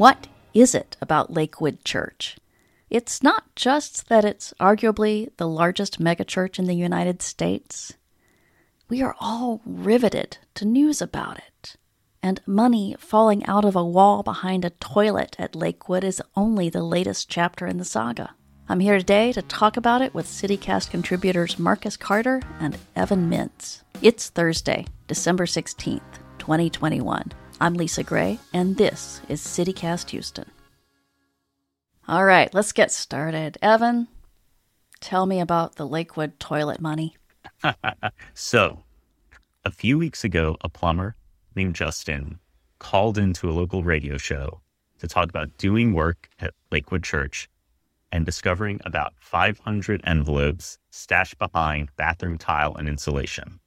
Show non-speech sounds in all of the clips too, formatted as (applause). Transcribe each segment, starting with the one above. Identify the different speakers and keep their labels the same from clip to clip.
Speaker 1: What is it about Lakewood Church? It's not just that it's arguably the largest megachurch in the United States. We are all riveted to news about it. And money falling out of a wall behind a toilet at Lakewood is only the latest chapter in the saga. I'm here today to talk about it with CityCast contributors Marcus Carter and Evan Mintz. It's Thursday, December 16th, 2021. I'm Lisa Gray, and this is CityCast Houston. All right, let's get started. Evan, tell me about the Lakewood toilet money. (laughs)
Speaker 2: so, a few weeks ago, a plumber named Justin called into a local radio show to talk about doing work at Lakewood Church and discovering about 500 envelopes stashed behind bathroom tile and insulation.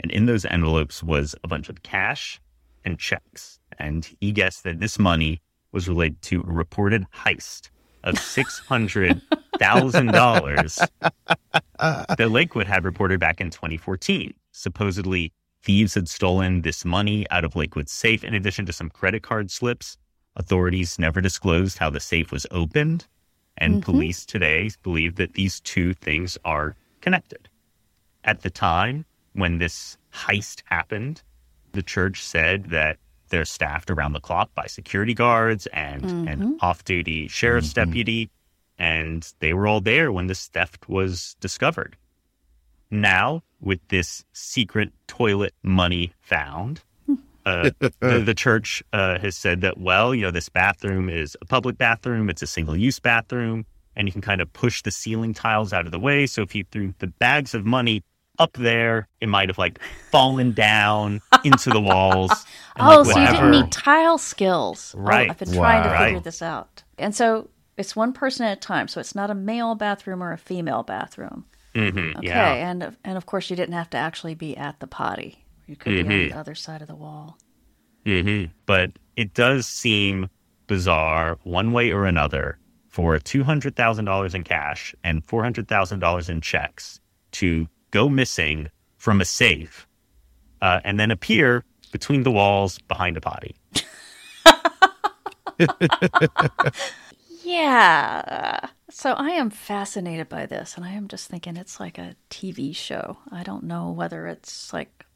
Speaker 2: And in those envelopes was a bunch of cash and checks. And he guessed that this money was related to a reported heist of $600,000 (laughs) that Lakewood had reported back in 2014. Supposedly, thieves had stolen this money out of Lakewood's safe in addition to some credit card slips. Authorities never disclosed how the safe was opened, and mm-hmm. police today believe that these two things are connected. At the time when this heist happened, the church said that they're staffed around the clock by security guards and mm-hmm. an off-duty sheriff's mm-hmm. deputy, and they were all there when this theft was discovered. Now, with this secret toilet money found, uh, (laughs) the, the, church uh, has said that, well, you know, this bathroom is a public bathroom, it's a single use bathroom, and you can kind of push the ceiling tiles out of the way. So if you threw the bags of money up there, it might have like fallen down into the walls. (laughs)
Speaker 1: oh,
Speaker 2: like,
Speaker 1: so you didn't need tile skills.
Speaker 2: Right.
Speaker 1: Oh, I've been wow. trying to figure right. this out. And so it's one person at a time. So it's not a male bathroom or a female bathroom.
Speaker 2: Mm-hmm,
Speaker 1: okay.
Speaker 2: Yeah.
Speaker 1: And, and of course, you didn't have to actually be at the potty. You could mm-hmm. be on mm-hmm. the other side of the wall.
Speaker 2: Mm-hmm. But it does seem bizarre, one way or another, for $200,000 in cash and $400,000 in checks to go missing from a safe uh, and then appear between the walls behind a potty.
Speaker 1: yeah. So I am fascinated by this, and I am just thinking it's like a TV show. I don't know whether it's like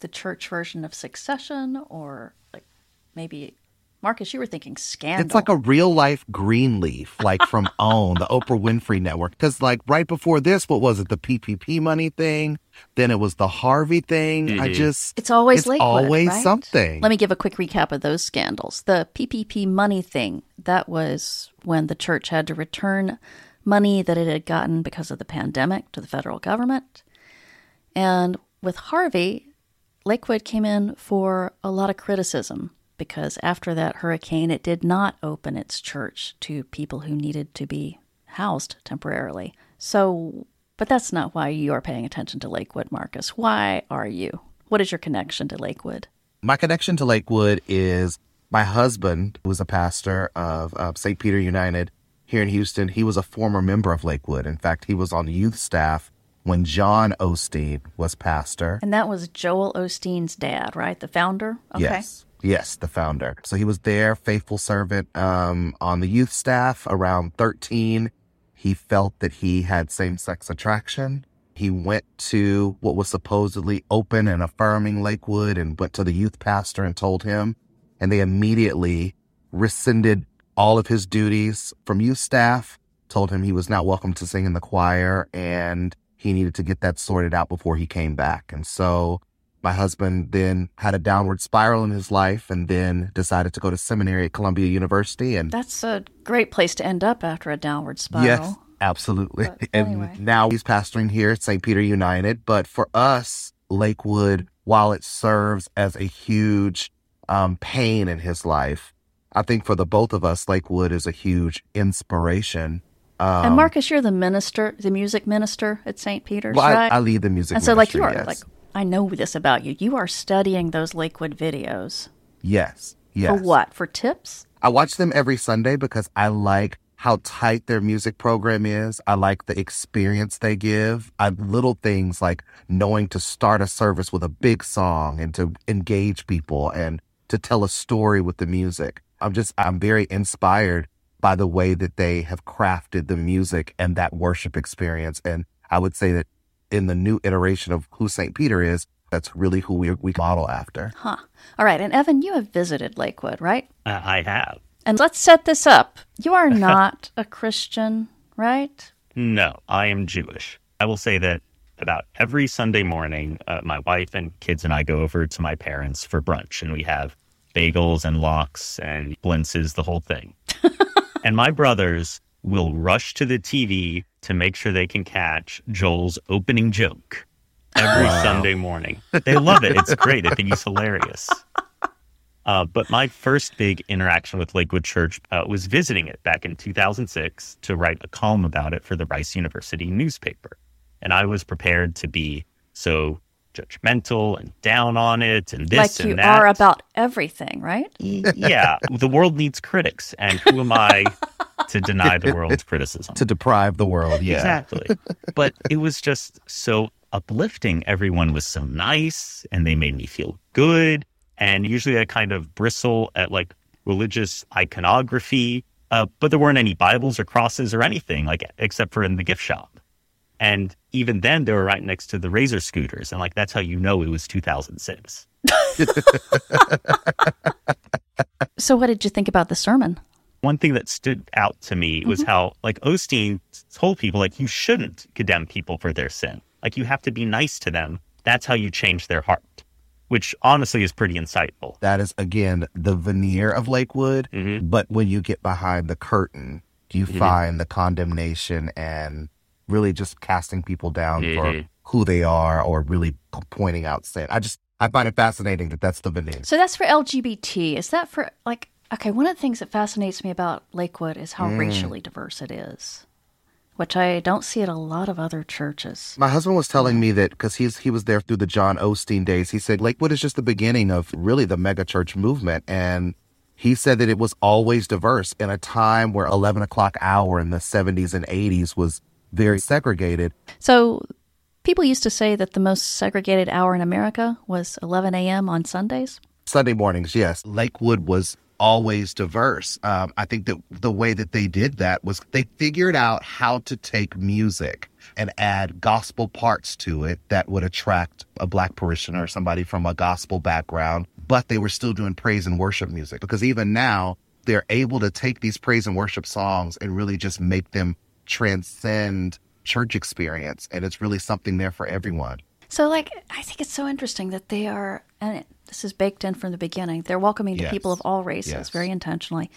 Speaker 1: the church version of Succession or like maybe Marcus, you were thinking scandal.
Speaker 3: It's like a real life Greenleaf, like from (laughs) OWN, the Oprah Winfrey Network. Because like right before this, what was it? The PPP money thing. Then it was the Harvey thing. Mm-hmm. I just
Speaker 1: it's always
Speaker 3: it's
Speaker 1: Lakewood,
Speaker 3: always
Speaker 1: right?
Speaker 3: something.
Speaker 1: Let me give a quick recap of those scandals. The PPP money thing that was when the church had to return money that it had gotten because of the pandemic to the federal government. And with Harvey, Lakewood came in for a lot of criticism because after that hurricane, it did not open its church to people who needed to be housed temporarily. So, but that's not why you are paying attention to Lakewood, Marcus. Why are you? What is your connection to Lakewood?
Speaker 3: My connection to Lakewood is my husband was a pastor of uh, St. Peter United here in Houston. He was a former member of Lakewood. In fact, he was on the youth staff when John Osteen was pastor.
Speaker 1: And that was Joel Osteen's dad, right? The founder?
Speaker 3: Okay. Yes. Yes, the founder. So he was there, faithful servant um, on the youth staff around 13. He felt that he had same sex attraction. He went to what was supposedly open and affirming Lakewood and went to the youth pastor and told him. And they immediately rescinded all of his duties from youth staff, told him he was not welcome to sing in the choir, and he needed to get that sorted out before he came back. And so my husband then had a downward spiral in his life and then decided to go to seminary at Columbia University. And
Speaker 1: that's a great place to end up after a downward spiral.
Speaker 3: Yes, absolutely. But and anyway. now he's pastoring here at St. Peter United. But for us, Lakewood, while it serves as a huge um, pain in his life, I think for the both of us, Lakewood is a huge inspiration.
Speaker 1: Um, and Marcus, you're the minister, the music minister at St. Peter's,
Speaker 3: well,
Speaker 1: right?
Speaker 3: I, I, lead the music.
Speaker 1: And
Speaker 3: so,
Speaker 1: like, you are
Speaker 3: yes.
Speaker 1: like I know this about you. You are studying those Lakewood videos.
Speaker 3: Yes. Yes.
Speaker 1: For what? For tips?
Speaker 3: I watch them every Sunday because I like how tight their music program is. I like the experience they give. I little things like knowing to start a service with a big song and to engage people and to tell a story with the music. I'm just, I'm very inspired by the way that they have crafted the music and that worship experience. And I would say that in the new iteration of who St. Peter is, that's really who we, we model after.
Speaker 1: Huh. All right. And Evan, you have visited Lakewood, right?
Speaker 2: Uh, I have.
Speaker 1: And let's set this up. You are (laughs) not a Christian, right?
Speaker 2: No, I am Jewish. I will say that about every Sunday morning, uh, my wife and kids and I go over to my parents for brunch, and we have bagels and lox and blintzes, the whole thing. (laughs) and my brothers will rush to the TV to make sure they can catch Joel's opening joke every wow. Sunday morning. They love it. It's great. I think he's hilarious. Uh, but my first big interaction with Lakewood Church uh, was visiting it back in 2006 to write a column about it for the Rice University newspaper. And I was prepared to be so judgmental and down on it and this
Speaker 1: like
Speaker 2: and
Speaker 1: you
Speaker 2: that.
Speaker 1: are about everything, right?
Speaker 2: yeah, the world needs critics, and who am I to deny the world's (laughs) criticism?
Speaker 3: to deprive the world, yeah,
Speaker 2: exactly. But it was just so uplifting. Everyone was so nice, and they made me feel good. And usually, I kind of bristle at like religious iconography, uh, but there weren't any Bibles or crosses or anything like except for in the gift shop. And even then, they were right next to the Razor scooters. And like, that's how you know it was 2006. (laughs)
Speaker 1: so, what did you think about the sermon?
Speaker 2: One thing that stood out to me mm-hmm. was how, like, Osteen told people, like, you shouldn't condemn people for their sin. Like, you have to be nice to them. That's how you change their heart, which honestly is pretty insightful.
Speaker 3: That is, again, the veneer of Lakewood. Mm-hmm. But when you get behind the curtain, you mm-hmm. find the condemnation and really just casting people down mm-hmm. for who they are or really pointing out sin. I just I find it fascinating that that's the veneer.
Speaker 1: So that's for LGBT. Is that for like okay, one of the things that fascinates me about Lakewood is how mm. racially diverse it is. Which I don't see at a lot of other churches.
Speaker 3: My husband was telling me that because he's he was there through the John Osteen days. He said Lakewood is just the beginning of really the megachurch movement, and he said that it was always diverse in a time where 11 o'clock hour in the 70s and 80s was very segregated.
Speaker 1: So people used to say that the most segregated hour in America was 11 a.m. on Sundays.
Speaker 3: Sunday mornings, yes. Lakewood was always diverse. Um, I think that the way that they did that was they figured out how to take music and add gospel parts to it that would attract a black parishioner, or somebody from a gospel background, but they were still doing praise and worship music because even now they're able to take these praise and worship songs and really just make them transcend church experience and it's really something there for everyone.
Speaker 1: So like I think it's so interesting that they are and it, this is baked in from the beginning. They're welcoming to yes. people of all races yes. very intentionally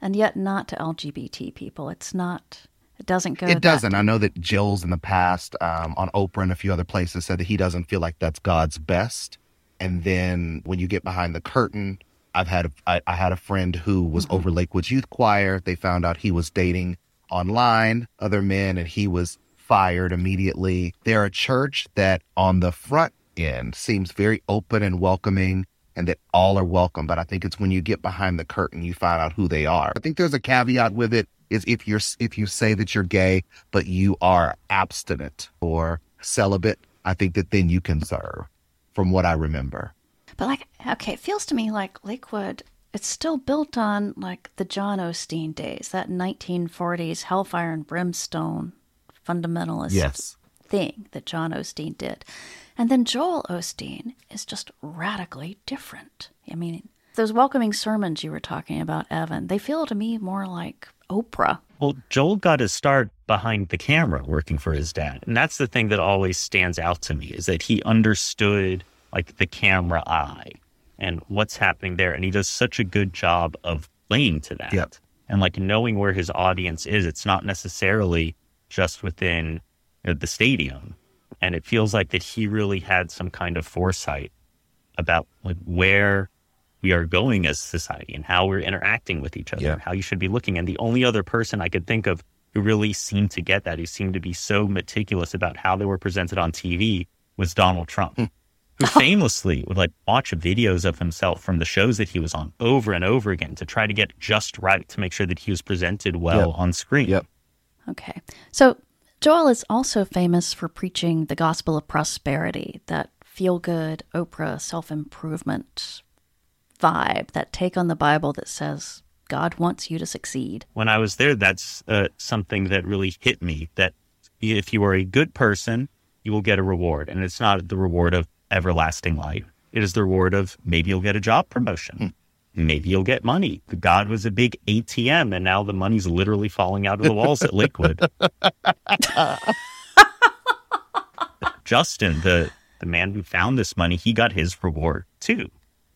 Speaker 1: and yet not to LGBT people. It's not it doesn't go.
Speaker 3: It doesn't. I know that Jill's in the past um, on Oprah and a few other places said that he doesn't feel like that's God's best. And then when you get behind the curtain, I've had I, I had a friend who was mm-hmm. over Lakewood's youth choir. They found out he was dating online, other men, and he was fired immediately. They're a church that on the front end seems very open and welcoming and that all are welcome. But I think it's when you get behind the curtain, you find out who they are. I think there's a caveat with it is if you're, if you say that you're gay, but you are abstinent or celibate, I think that then you can serve from what I remember.
Speaker 1: But like, okay, it feels to me like Lakewood it's still built on like the John Osteen days, that 1940s hellfire and brimstone fundamentalist
Speaker 3: yes.
Speaker 1: thing that John Osteen did. And then Joel Osteen is just radically different. I mean, those welcoming sermons you were talking about, Evan, they feel to me more like Oprah.
Speaker 2: Well, Joel got his start behind the camera working for his dad. And that's the thing that always stands out to me is that he understood like the camera eye and what's happening there. And he does such a good job of playing to that.
Speaker 3: Yep.
Speaker 2: And like knowing where his audience is. It's not necessarily just within you know, the stadium. And it feels like that he really had some kind of foresight about like where we are going as society and how we're interacting with each other, yeah. how you should be looking. And the only other person I could think of who really seemed to get that, who seemed to be so meticulous about how they were presented on TV, was Donald Trump. Hmm. Who (laughs) famously would like watch videos of himself from the shows that he was on over and over again to try to get just right to make sure that he was presented well
Speaker 3: yep.
Speaker 2: on screen.
Speaker 3: Yep.
Speaker 1: Okay. So Joel is also famous for preaching the gospel of prosperity, that feel good Oprah self improvement vibe, that take on the Bible that says God wants you to succeed.
Speaker 2: When I was there, that's uh, something that really hit me that if you are a good person, you will get a reward. And it's not the reward of everlasting life, it is the reward of maybe you'll get a job promotion. Hmm. Maybe you'll get money. God was a big ATM, and now the money's literally falling out of the walls at Lakewood. (laughs) Justin, the the man who found this money, he got his reward too.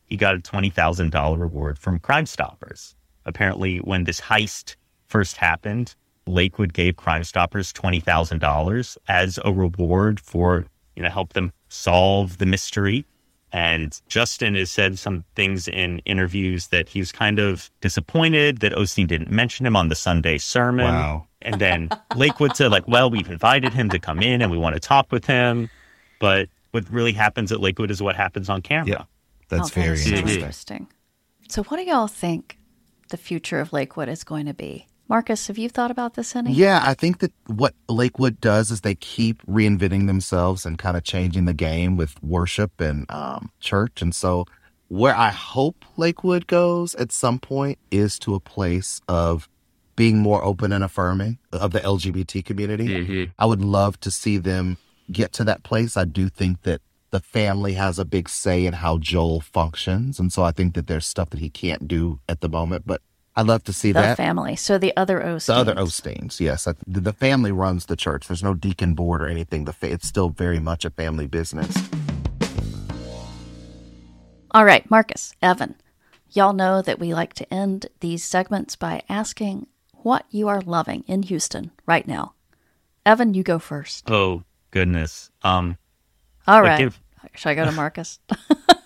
Speaker 2: He got a $20,000 reward from Crime Stoppers. Apparently, when this heist first happened, Lakewood gave Crime Stoppers $20,000 as a reward for, you know, help them solve the mystery. And Justin has said some things in interviews that he was kind of disappointed that Osteen didn't mention him on the Sunday sermon.
Speaker 3: Wow.
Speaker 2: And then Lakewood said, like, well, we've invited him to come in and we want to talk with him. But what really happens at Lakewood is what happens on camera.
Speaker 3: Yeah, that's
Speaker 1: oh,
Speaker 3: very
Speaker 1: that
Speaker 3: interesting.
Speaker 1: interesting. So, what do y'all think the future of Lakewood is going to be? Marcus, have you thought about this any?
Speaker 3: Yeah, I think that what Lakewood does is they keep reinventing themselves and kind of changing the game with worship and um, church. And so, where I hope Lakewood goes at some point is to a place of being more open and affirming of the LGBT community.
Speaker 2: Mm-hmm.
Speaker 3: I would love to see them get to that place. I do think that the family has a big say in how Joel functions. And so I think that there's stuff that he can't do at the moment, but I'd love to see that
Speaker 1: the
Speaker 3: that.
Speaker 1: family. So the other Osteens.
Speaker 3: The other Osteens, yes. The the family runs the church. There's no deacon board or anything. The It's still very much a family business.
Speaker 1: All right, Marcus, Evan, y'all know that we like to end these segments by asking what you are loving in Houston right now. Evan, you go first.
Speaker 2: Oh, goodness. Um,
Speaker 1: All
Speaker 2: But
Speaker 1: right.
Speaker 2: give-
Speaker 1: Should I go to Marcus?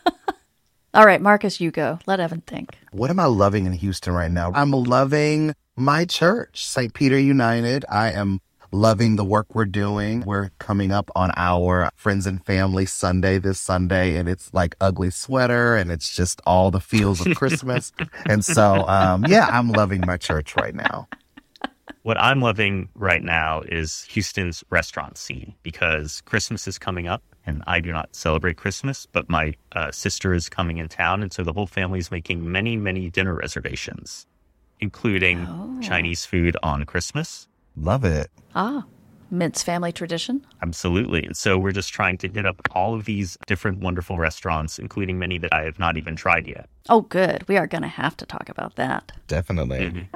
Speaker 1: (laughs) All right, Marcus, you go. Let Evan think.
Speaker 3: What am I loving in Houston right now? I'm loving my church, St. Peter United. I am loving the work we're doing. We're coming up on our friends and family Sunday this Sunday, and it's like ugly sweater, and it's just all the feels of (laughs) Christmas. and so, um, yeah, I'm loving my church right now.
Speaker 2: What I'm loving right now is Houston's restaurant scene because Christmas is coming up and I do not celebrate Christmas, but my uh, sister is coming in town. And so the whole family is making many, many dinner reservations, including
Speaker 1: Oh.
Speaker 2: Chinese food on Christmas.
Speaker 3: Love it.
Speaker 1: Ah, Mintz family tradition.
Speaker 2: Absolutely. And so we're just trying to hit up all of these different wonderful restaurants, including many that I have not even tried yet.
Speaker 1: Oh, good. We are going to have to talk about that.
Speaker 3: Definitely.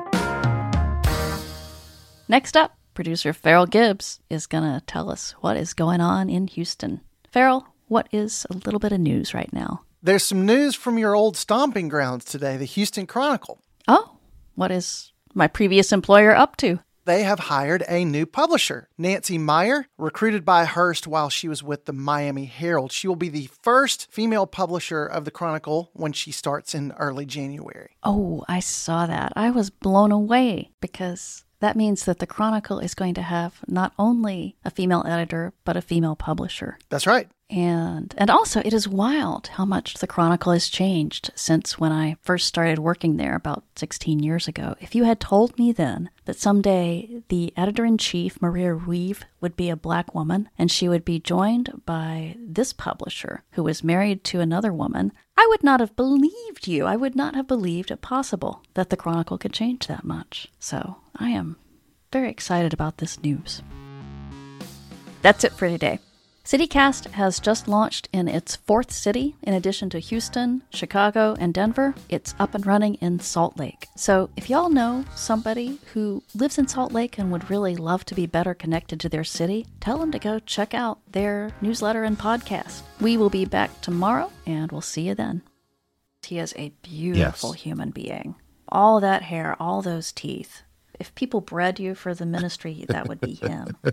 Speaker 1: Next up, producer Farrell Gibbs is going to tell us what is going on in Houston. Farrell, what is a little bit of news right now?
Speaker 4: There's some news from your old stomping grounds today, the Houston Chronicle.
Speaker 1: Oh, what is my previous employer up to?
Speaker 4: They have hired a new publisher, Nancy Meyer, recruited by Hearst while she was with the Miami Herald. She will be the first female publisher of the Chronicle when she starts in early January.
Speaker 1: Oh, I saw that. I was blown away because that means that the Chronicle is going to have not only a female editor, but a female publisher.
Speaker 4: That's right.
Speaker 1: And and also it is wild how much the Chronicle has changed since when I first started working there about 16 years ago. If you had told me then that someday the editor-in-chief Maria Reeve would be a black woman and she would be joined by this publisher who was married to another woman, I would not have believed you. I would not have believed it possible that the Chronicle could change that much. So, I am very excited about this news. That's it for today. CityCast has just launched in its fourth city. In addition to Houston, Chicago, and Denver, it's up and running in Salt Lake. So if y'all know somebody who lives in Salt Lake and would really love to be better connected to their city, tell them to go check out their newsletter and podcast. We will be back tomorrow, and we'll see you then. He is a beautiful
Speaker 3: Yes.
Speaker 1: human being. All that hair, all those teeth. If people bred you for the ministry, that would be him. (laughs)